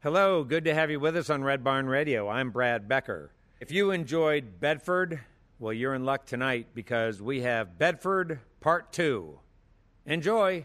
Hello, good to have you with us on Red Barn Radio. I'm Brad Becker. If you enjoyed Bedford, well, you're in luck tonight because we have Bedford Part 2. Enjoy!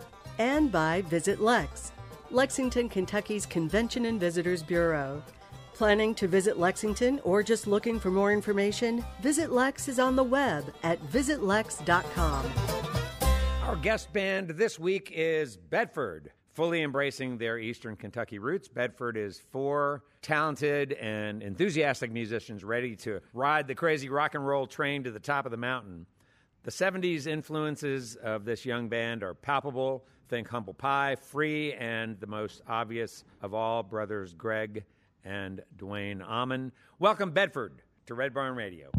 And by Visit Lex, Lexington, Kentucky's Convention and Visitors Bureau. Planning to visit Lexington or just looking for more information? Visit Lex is on the web at visitlex.com. Our guest band this week is Bedford. Fully embracing their Eastern Kentucky roots, Bedford is four talented and enthusiastic musicians ready to ride the crazy rock and roll train to the top of the mountain. The 70s influences of this young band are palpable. Think Humble Pie, Free, and the most obvious of all, brothers Greg and Duane Allman. Welcome, Bedford, to Red Barn Radio.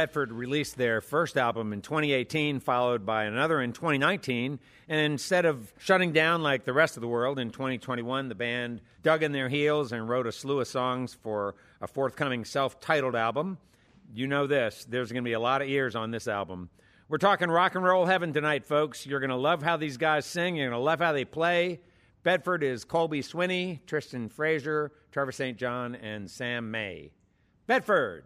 Bedford released their first album in 2018, followed by another in 2019. And instead of shutting down like the rest of the world in 2021, the band dug in their heels and wrote a slew of songs for a forthcoming self titled album. You know this, there's going to be a lot of ears on this album. We're talking rock and roll heaven tonight, folks. You're going to love how these guys sing, you're going to love how they play. Bedford is Colby Swinney, Tristan Frazier, Trevor St. John, and Sam May. Bedford.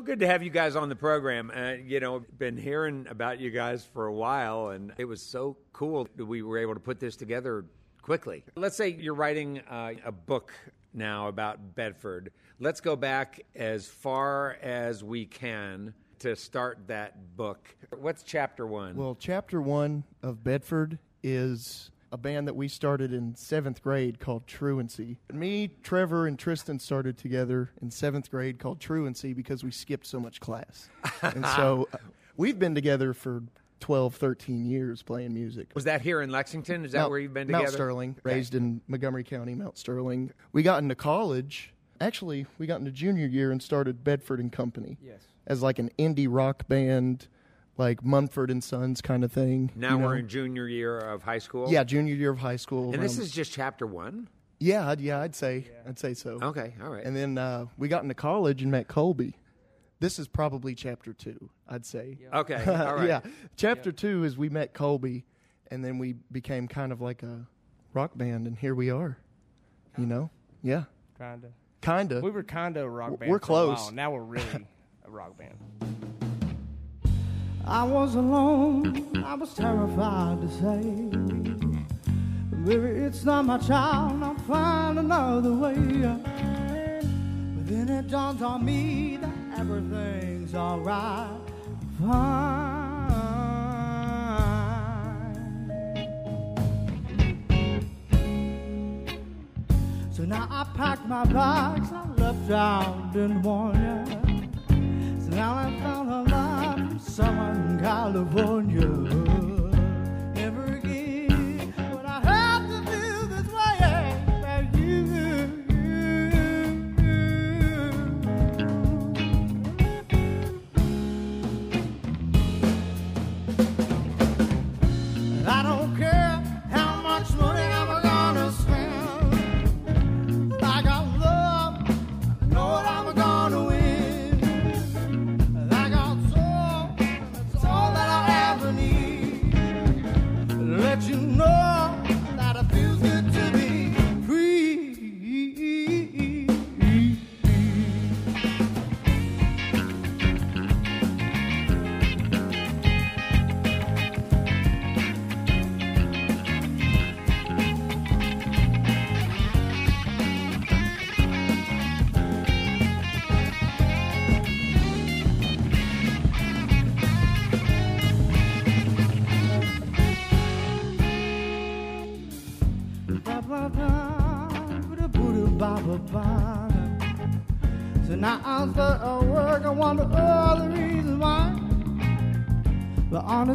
Good to have you guys on the program. Uh, you know, been hearing about you guys for a while, and it was so cool that we were able to put this together quickly. Let's say you're writing uh, a book now about Bedford. Let's go back as far as we can to start that book. What's chapter one? Well, chapter one of Bedford is a band that we started in seventh grade called Truancy. Me, Trevor, and Tristan started together in seventh grade called Truancy because we skipped so much class. and so uh, we've been together for 12, 13 years playing music. was that here in Lexington? Is that Mount- where you've been together? Mount Sterling, Okay. raised in Montgomery County, Mount Sterling. We got into college. Actually, we got into junior year and started Bedford and Company. Yes. As like an indie rock band, like Mumford and Sons kind of thing. Now you we're in junior year of high school. Yeah, junior year of high school. and this is just chapter one. yeah, yeah, I'd say, I'd say so. Okay, all right. And then uh, we got into college and met Colby. This is probably chapter two, I'd say. okay, all right. yeah, chapter two is we met Colby, and then we became kind of like a rock band, and here we are. You know, yeah, Kinda. kinda. We were kinda a rock band. we're for a close. while. Now we're really a rock band. I was alone, I was terrified to say, Baby, it's not my child, I'll find another way. But then it dawns on me that everything's alright. Fine. So now I packed my bags, I left out in one year. So now I found love in California.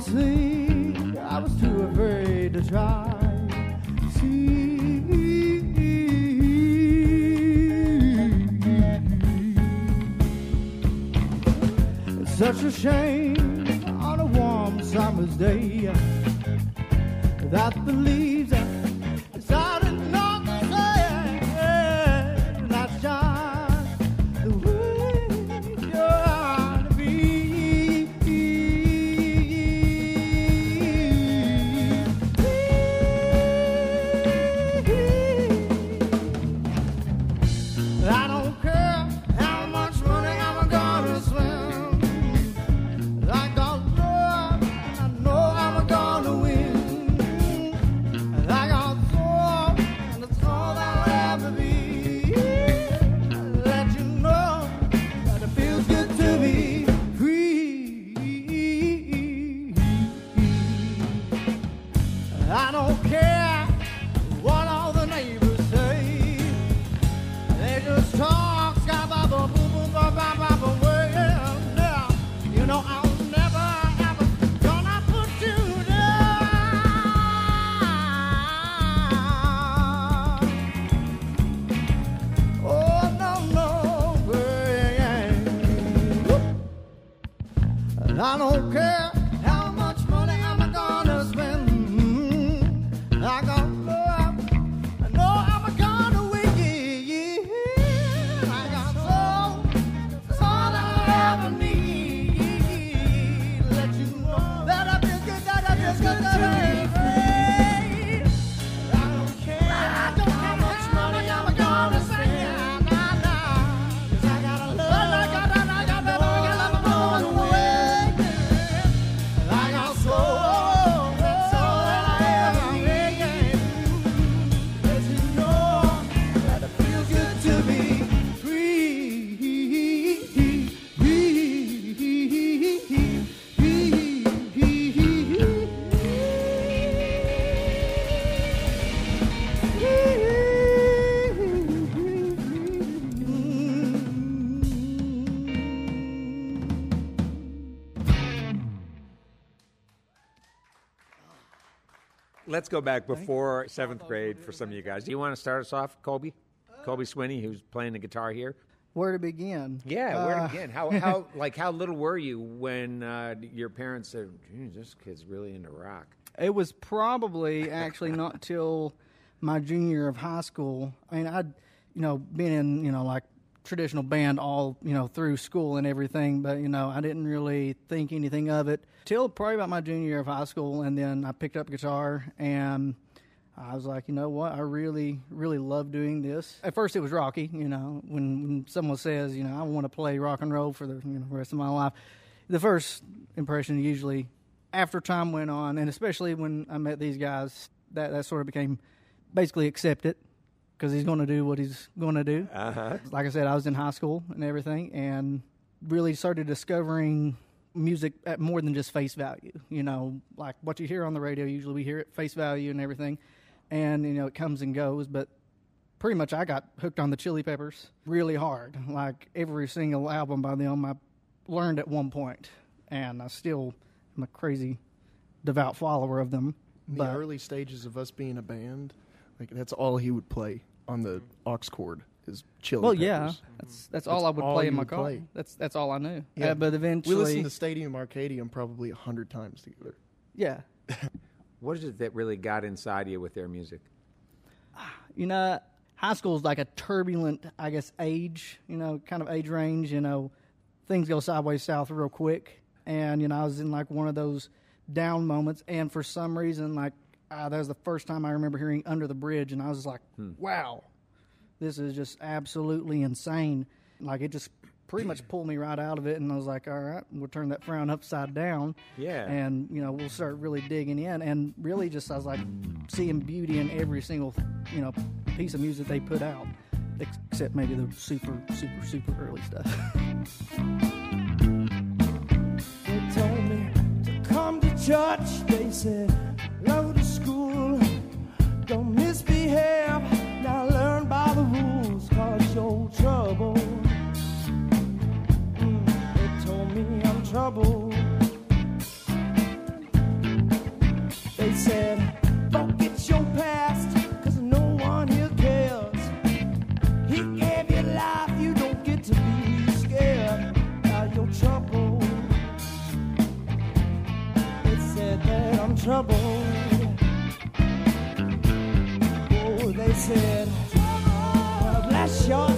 But let's go back before seventh grade for some of you guys. Do you want to start us off, Colby? Colby Swinney, who's playing the guitar here. Where to begin? Yeah, where Uh, begin? How how like how little were you when uh, your parents said, "Geez, this kid's really into rock"? It was probably actually not till my junior year of high school. I mean, I'd you know been in you know like traditional band all you know through school and everything, but you know I didn't really think anything of it till probably about my junior year of high school, and then I picked up guitar and. I was like, you know what? I really, really love doing this. At first, it was rocky. You know, when, when someone says, you know, I want to play rock and roll for the you know, rest of my life, the first impression usually, after time went on, and especially when I met these guys, that that sort of became basically accept it because he's going to do what he's going to do. Uh-huh. Like I said, I was in high school and everything, and really started discovering music at more than just face value. You know, like what you hear on the radio, usually we hear it face value and everything, and you know it comes and goes, but. Pretty much, I got hooked on the Chili Peppers really hard. Like every single album by them, I learned at one point, and I still am a crazy devout follower of them. In But the early stages of us being a band, like that's all he would play on the aux cord is chili. well, yeah, Peppers. that's that's all That's I would all play you in my car. play. That's that's all I knew. Yeah. Uh, but eventually, We listened to Stadium Arcadium probably a hundred times together. yeah, What is it that really got inside you with their music? you know, high school is like a turbulent, I guess, age. You know, kind of age range. You know, things go sideways south real quick, and you know, I was in like one of those down moments, and for some reason, like uh, that was the first time I remember hearing "Under the Bridge," and I was just like, "Wow, this is just absolutely insane!" Like it just pretty much pulled me right out of it, and I was like, "All right, we'll turn that frown upside down." Yeah. and you know, we'll start really digging in, and really just I was like seeing beauty in every single you know piece of music they put out, except maybe the super, super, super early stuff. They told me to come to church. They said, go to school. Don't misbehave. Now learn by the rules, cause you're trouble. Mm, they told me I'm trouble. They said, forget your past, cause no one here cares. He gave you life, you don't get to be scared. Now you're trouble. They said that I'm troubled. Said, bless. Your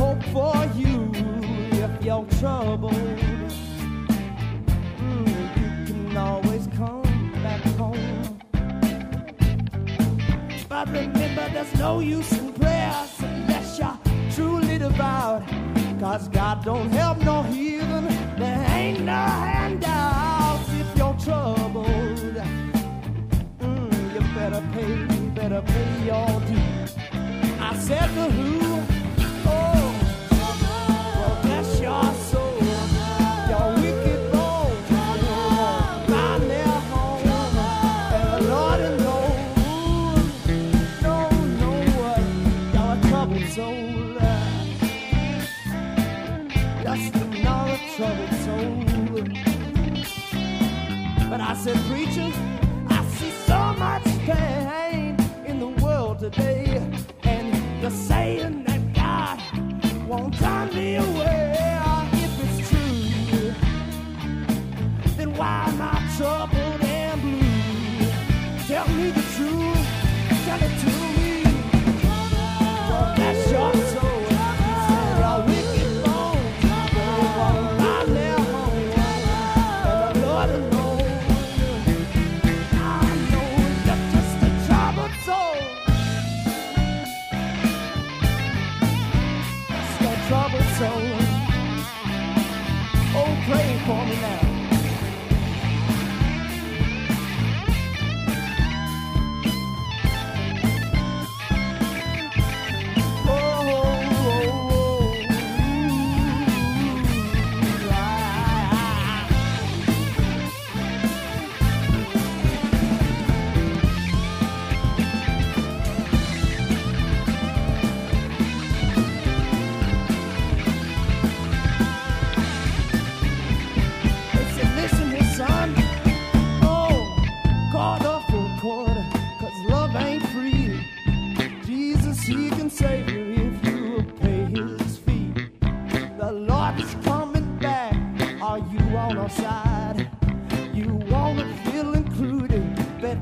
hope for you if you're troubled. Mm, you can always come back home. But remember, there's no use in prayers unless you're truly devout. Cause God don't help no heathen, there ain't no handouts if you're troubled. Mm, you better pay, you better pay your dues. I said the who, I said, preacher, I see so much pain in the world today, and you're saying that God won't turn me away. If it's true, then why am I troubled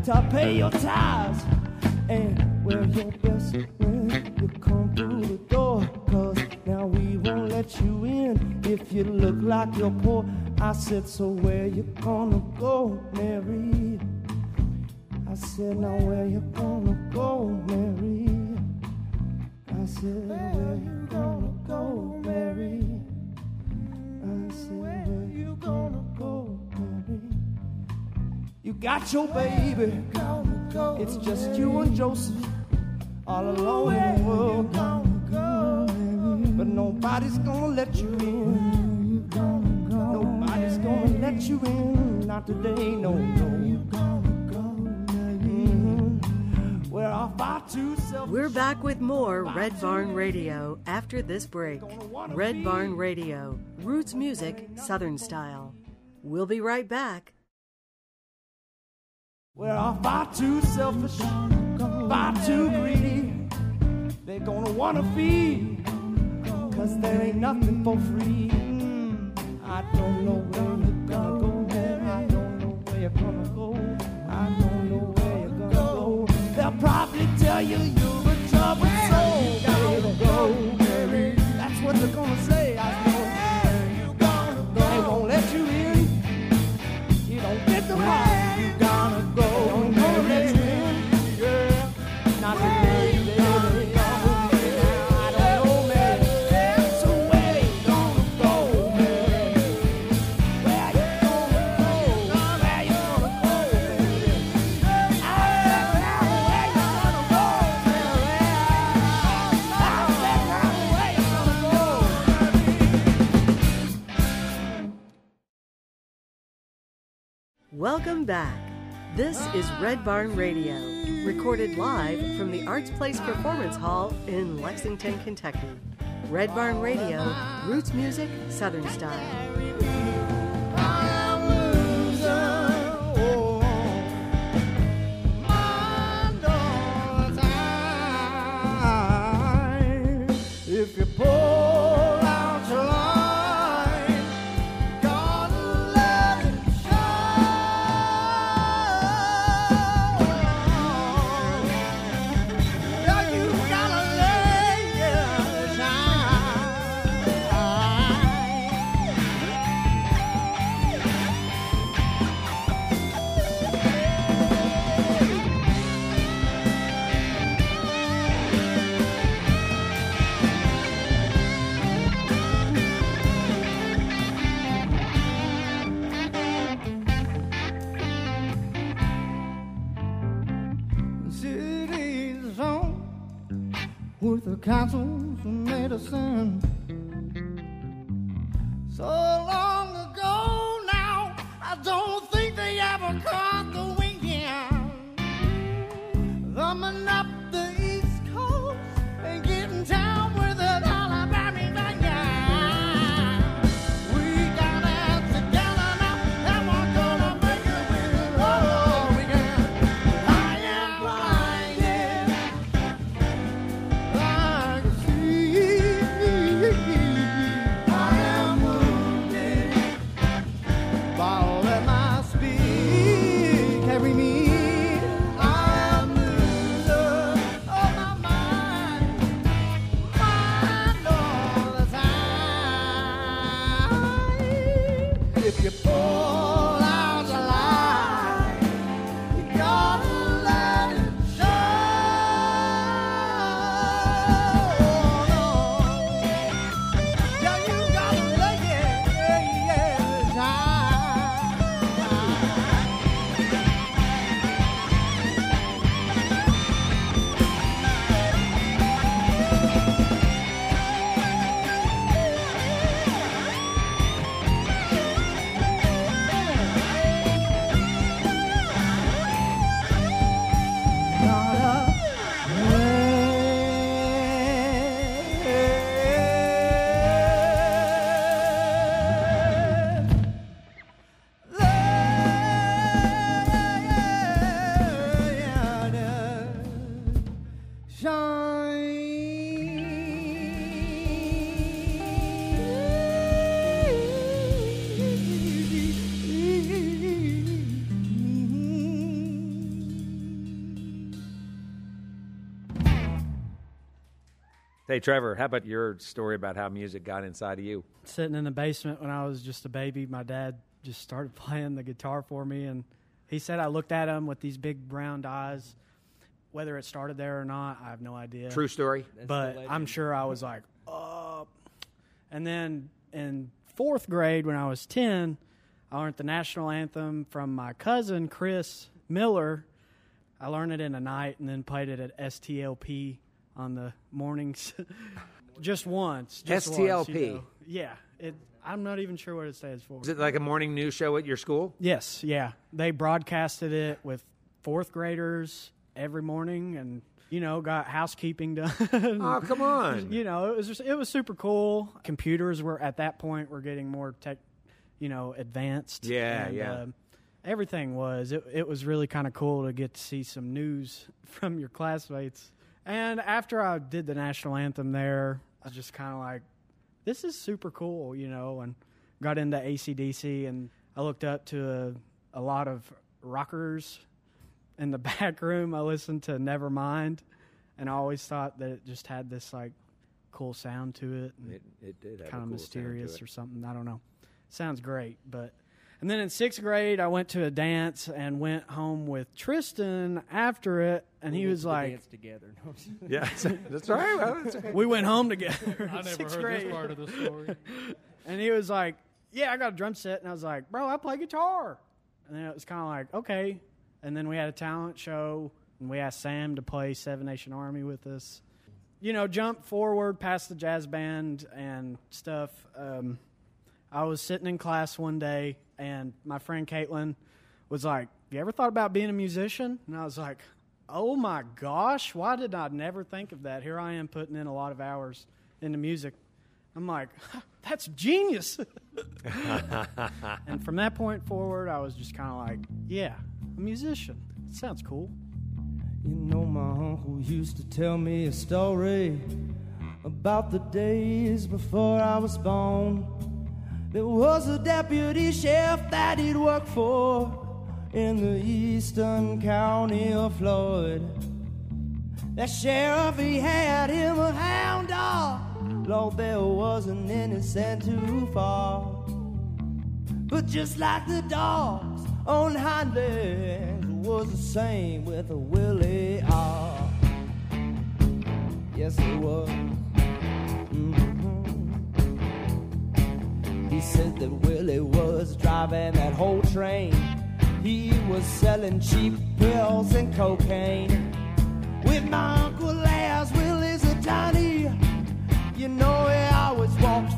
better pay your tithes and wear your best when you come through the door. Cause now we won't let you in if you look like you're poor. I said, so where you gonna go, Mary? I said, now where you gonna go, Mary? I said, where you gonna go, Mary? I said, where you gonna go, Mary? You got your baby. Just you and Joseph all alone in the world. But nobody's gonna let you in. Nobody's gonna let you in. Not today, no, no. Mhm. We're off by two We're back with more Red Barn Radio after this break. Red Barn Radio, roots music, Southern style. We'll be right back. We're off by too selfish, far too greedy. They're gonna wanna feed, cause there ain't nothing for free. I don't know where you're gonna go. I don't know where you're gonna go. I don't know where you're gonna go. They'll probably tell you you're a troubled soul. Baby, go, Mary. That's what they're gonna say. I know. Where you're gonna go. They won't let you in. You don't get the part. Back. This is Red Barn Radio, recorded live from the Arts Place Performance Hall in Lexington, Kentucky. Red Barn Radio, roots music, Southern style. Hey, Trevor, how about your story about how music got inside of you? Sitting in the basement when I was just a baby, my dad just started playing the guitar for me, and he said I looked at him with these big brown eyes. Whether it started there or not, I have no idea. True story? but I'm sure I was like, uh. And then in fourth grade, when I was 10, I learned the national anthem from my cousin, Chris Miller. I learned it in a night and then played it at STLP on the mornings. just once. Just once, you know. Yeah. It, I'm not even sure what it stands for. Is it like a morning news show at your school? Yes, yeah. They broadcasted it with fourth graders every morning and you know, got housekeeping done. Oh, come on. you know, it was just, it was super cool. Computers were at that point were getting more tech, you know, advanced. Yeah, and, yeah. um, everything was. It it was really kind of cool to get to see some news from your classmates. And after I did the national anthem there, I was just kind of like, this is super cool, you know, and got into ACDC and I looked up to a, a lot of rockers in the back room. I listened to Nevermind and I always thought that it just had this like cool sound to it. It, it did kind of cool mysterious or something. I don't know. Sounds great, but and then in sixth grade, I went to a dance and went home with Tristan after it, and he was like, dance together. Yeah, that's right. Well, that's okay. "We went home together." I never sixth heard grade. this part of the story. And he was like, "Yeah, I got a drum set," and I was like, "Bro, I play guitar." And then it was kind of like, "Okay." And then we had a talent show, and we asked Sam to play Seven Nation Army with us. You know, jump forward past the jazz band and stuff. Um, I was sitting in class one day, and my friend Caitlin was like, "You ever thought about being a musician?" And I was like, "Oh my gosh, why did I never think of that?" Here I am putting in a lot of hours into music. I'm like, "That's genius." and from that point forward, I was just kind of like, "Yeah, a musician. sounds cool." You know, my uncle used to tell me a story about the days before I was born. There was a deputy sheriff that he'd worked for in the eastern county of Floyd. That sheriff, he had him a hound dog. Lord, there wasn't any sent too far. But just like the dogs on hind legs, it was the same with a Willie R. Yes, it was. Mhm. He said that Willie was driving that whole train. He was selling cheap pills and cocaine. With my uncle as Willie's a tiny, you know he always walked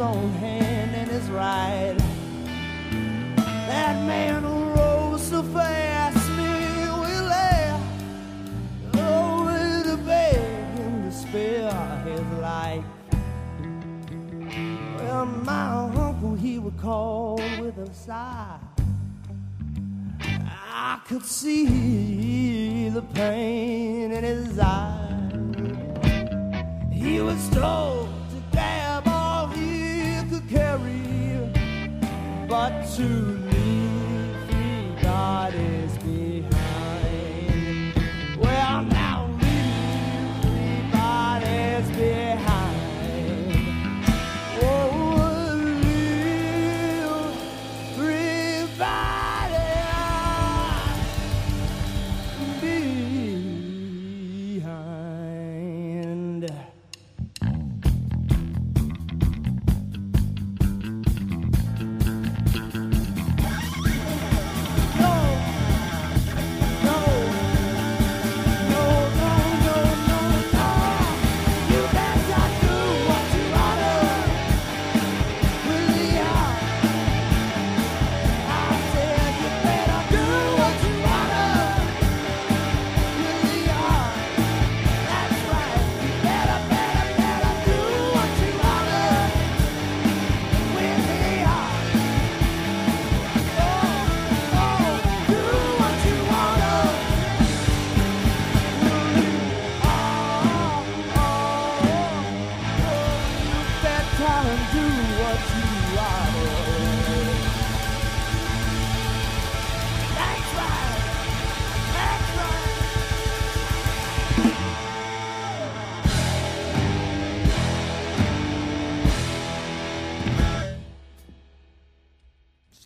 his own hand and his right. That man who rose so fast, me Willie, over to beg to spare his life. Well, my uncle, he would call with a sigh. I could see the pain in his eyes. He was told but to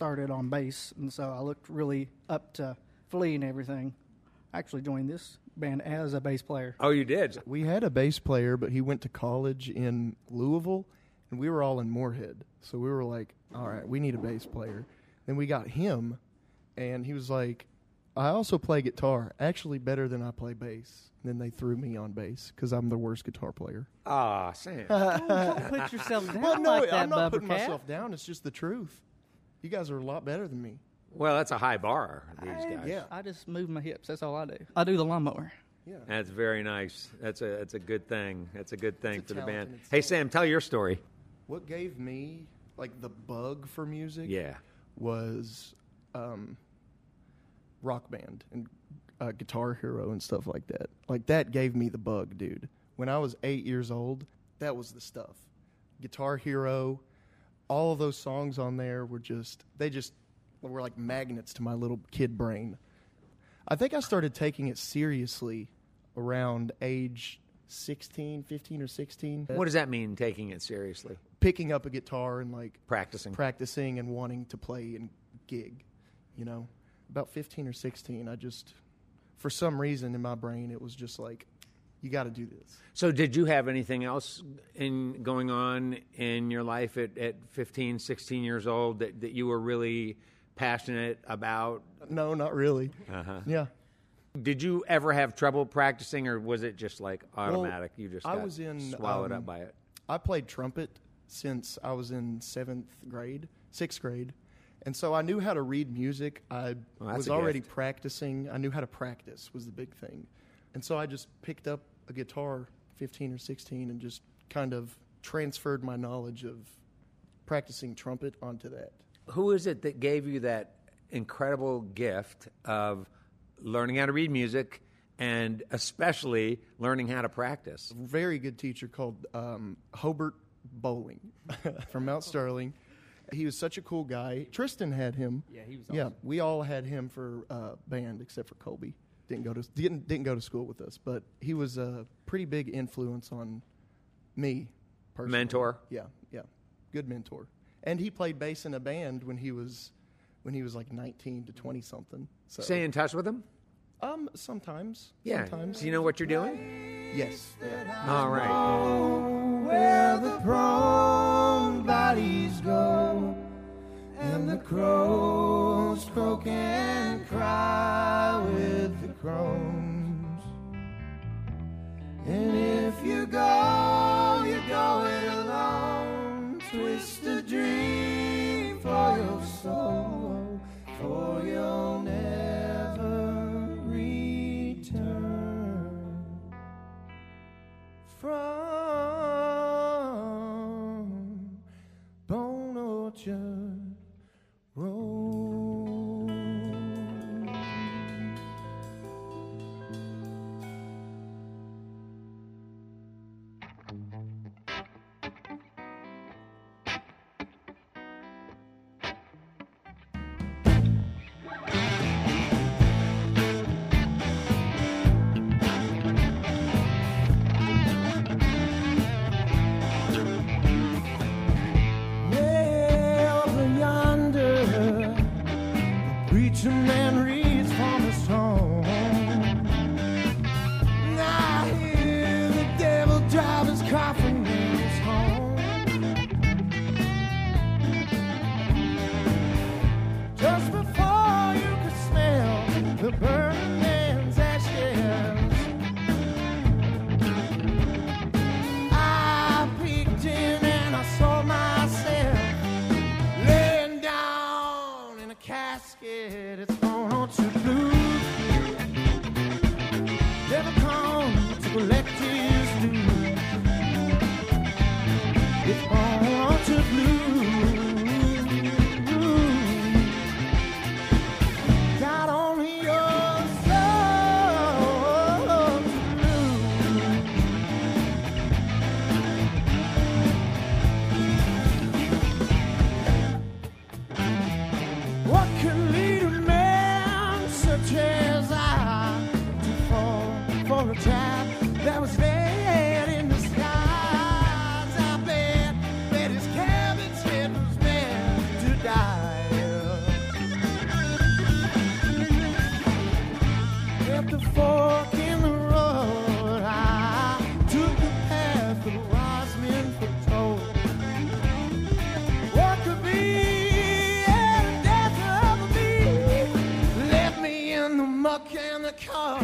started on bass, and so I looked really up to Flea and everything. I actually joined this band as a bass player. Oh, you did. We had a bass player, but he went to college in Louisville, and we were all in Morehead. So we were like, all right, we need a bass player. Then we got him, and he was like, I also play guitar, actually better than I play bass. then they threw me on bass because I'm the worst guitar player. Ah, Sam. Don't put yourself down well, no, like that, I'm not putting Cat. myself down. It's just the truth. You guys are a lot better than me. well, that's a high bar. These guys. Yeah. I just move my hips. That's all I do. I do the lawnmower. Yeah. That's very nice. That's a that's a good thing. That's a good thing a for the band. Hey. Sam, tell your story. What gave me like the bug for music? Yeah. was um, rock band and uh, guitar hero and stuff like that. Like that gave me the bug, dude. When I was eight years old, that was the stuff. Guitar Hero, all of those songs on there were just they just were like magnets to my little kid brain. I think I started taking it seriously around age 16, 15 or 16. What does that mean? Taking it seriously, Picking up a guitar and like practicing. practicing and wanting to play and gig. You know, about 15 or 16, I just, for some reason in my brain, it was just like, you got to do this. So, did you have anything else in going on in your life at, at 15, 16 years old that, that you were really passionate about? No, not really. Uh-huh. Yeah. Did you ever have trouble practicing, or was it just like automatic? you just I was in, swallowed um, up by it. I played trumpet since I was in seventh grade, sixth grade. And so I knew how to read music. I Well, was already gift. practicing. I knew how to practice was the big thing. And so I just picked up a guitar 15 or 16 and just kind of transferred my knowledge of practicing trumpet onto that. Who is it that gave you that incredible gift of learning how to read music and especially learning how to practice? very good teacher called um, Hobart Bowling from Mount Sterling. He was such a cool guy. Tristan had him. Yeah, he was Yeah, we all had him for uh, band except for Colby. Didn't go to didn't didn't go to school with us, but he was a pretty big influence on me. Personally. Mentor? Yeah, yeah, good mentor. And he played bass in a band when he was when he was like 19 to 20 something. So Stay in touch with him. um sometimes Yeah. sometimes Do you know what you're doing? yes yeah. All right. where the prone bodies go, and the crows croak and cry with and if you go, you go it alone. Twist a dream for your soul, for your in the muck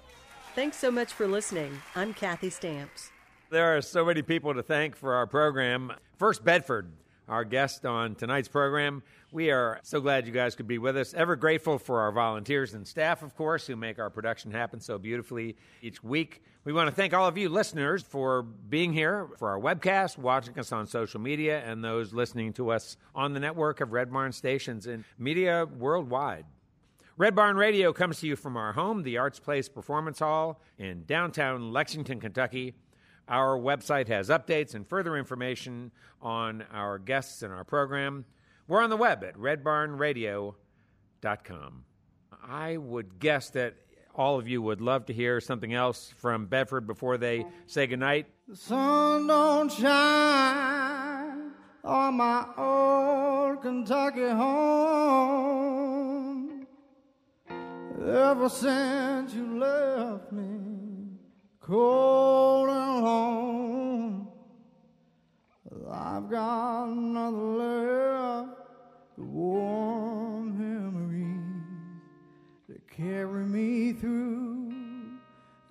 Thanks so much for listening. I'm Kathy Stamps. There are so many people to thank for our program. First, Bedford, our guest on tonight's program. We are so glad you guys could be with us. Ever grateful for our volunteers and staff, of course, who make our production happen so beautifully each week. We want to thank all of you listeners for being here for our webcast, watching us on social media, and those listening to us on the network of Red Barn stations and media worldwide. Red Barn Radio comes to you from our home, the Arts Place Performance Hall in downtown Lexington, Kentucky. Our website has updates and further information on our guests and our program. We're on the web at redbarnradio.com. I would guess that all of you would love to hear something else from Bedford before they say goodnight. The sun don't shine on my old Kentucky home. Ever since you left me cold and alone, I've got nothing left but warm memories that carry me through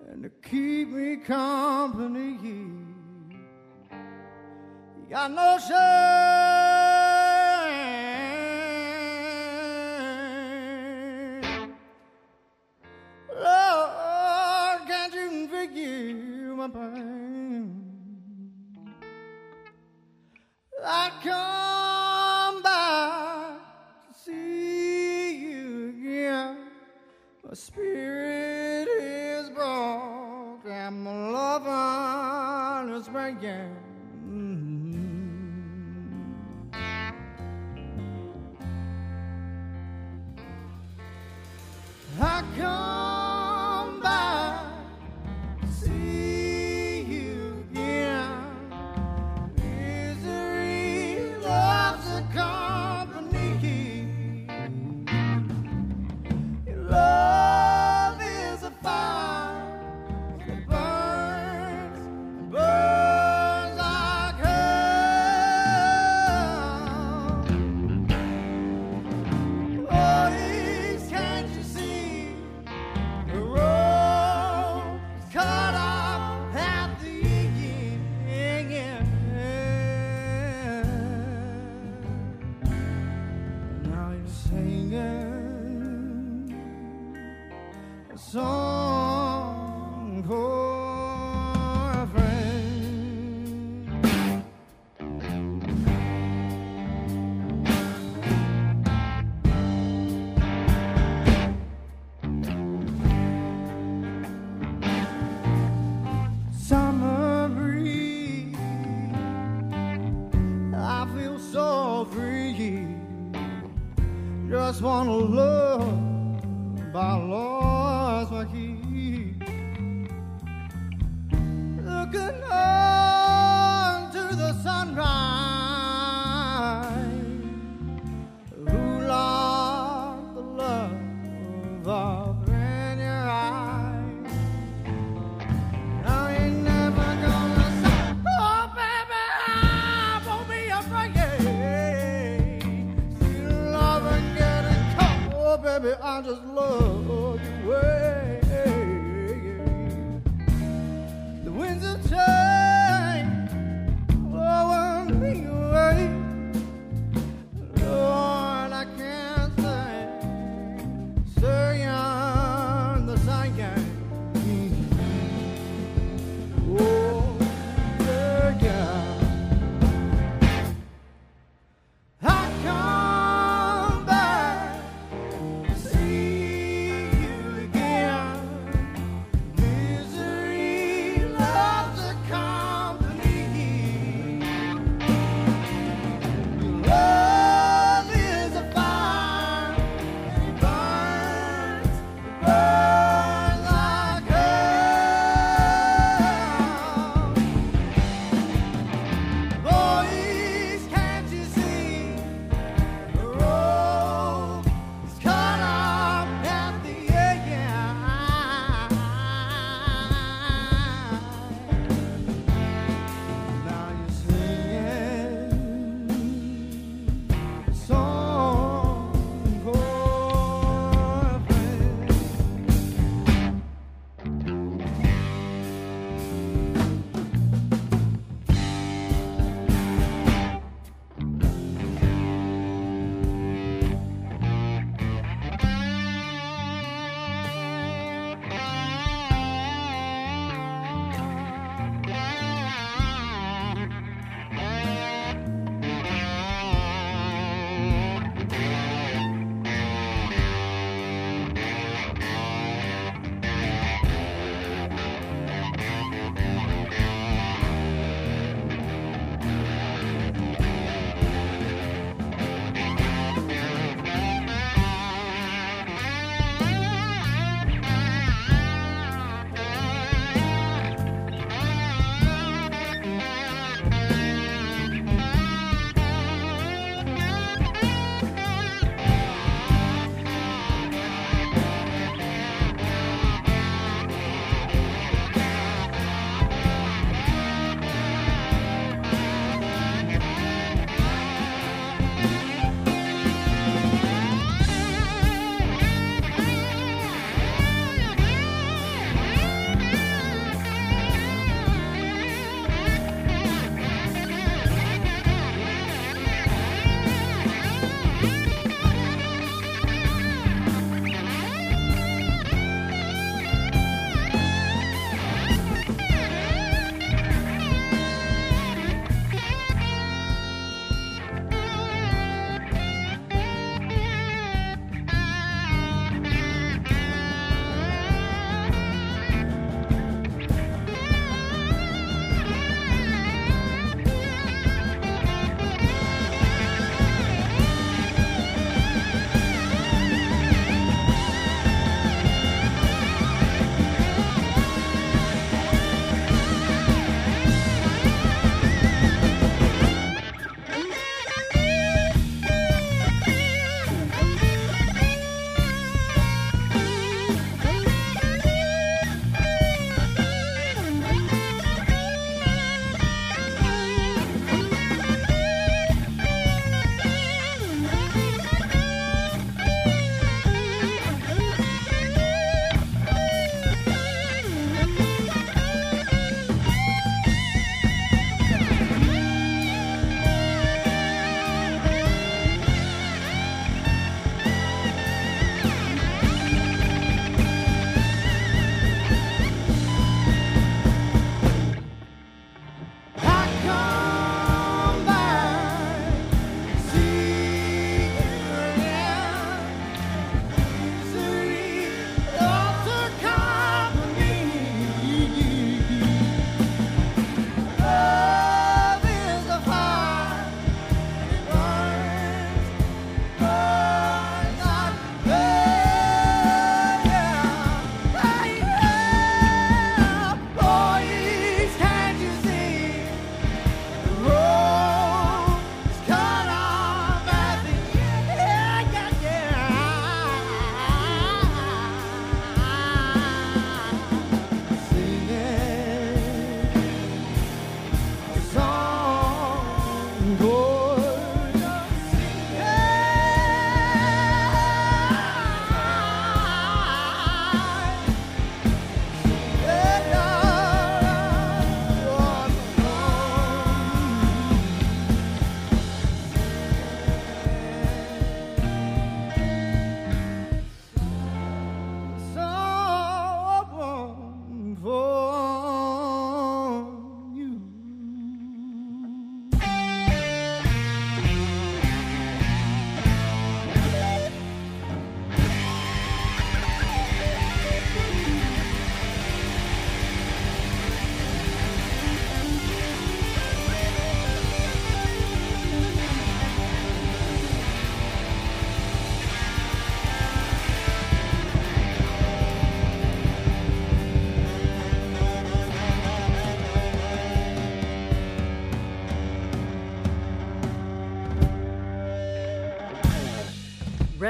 and to keep me company. You got no shame. Pain? I come back to see you again. My spirit is broke and my love is breaking.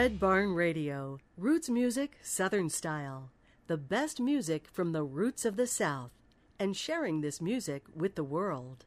Red Barn Radio, roots music, Southern style. The best music from the roots of the South, and sharing this music with the world.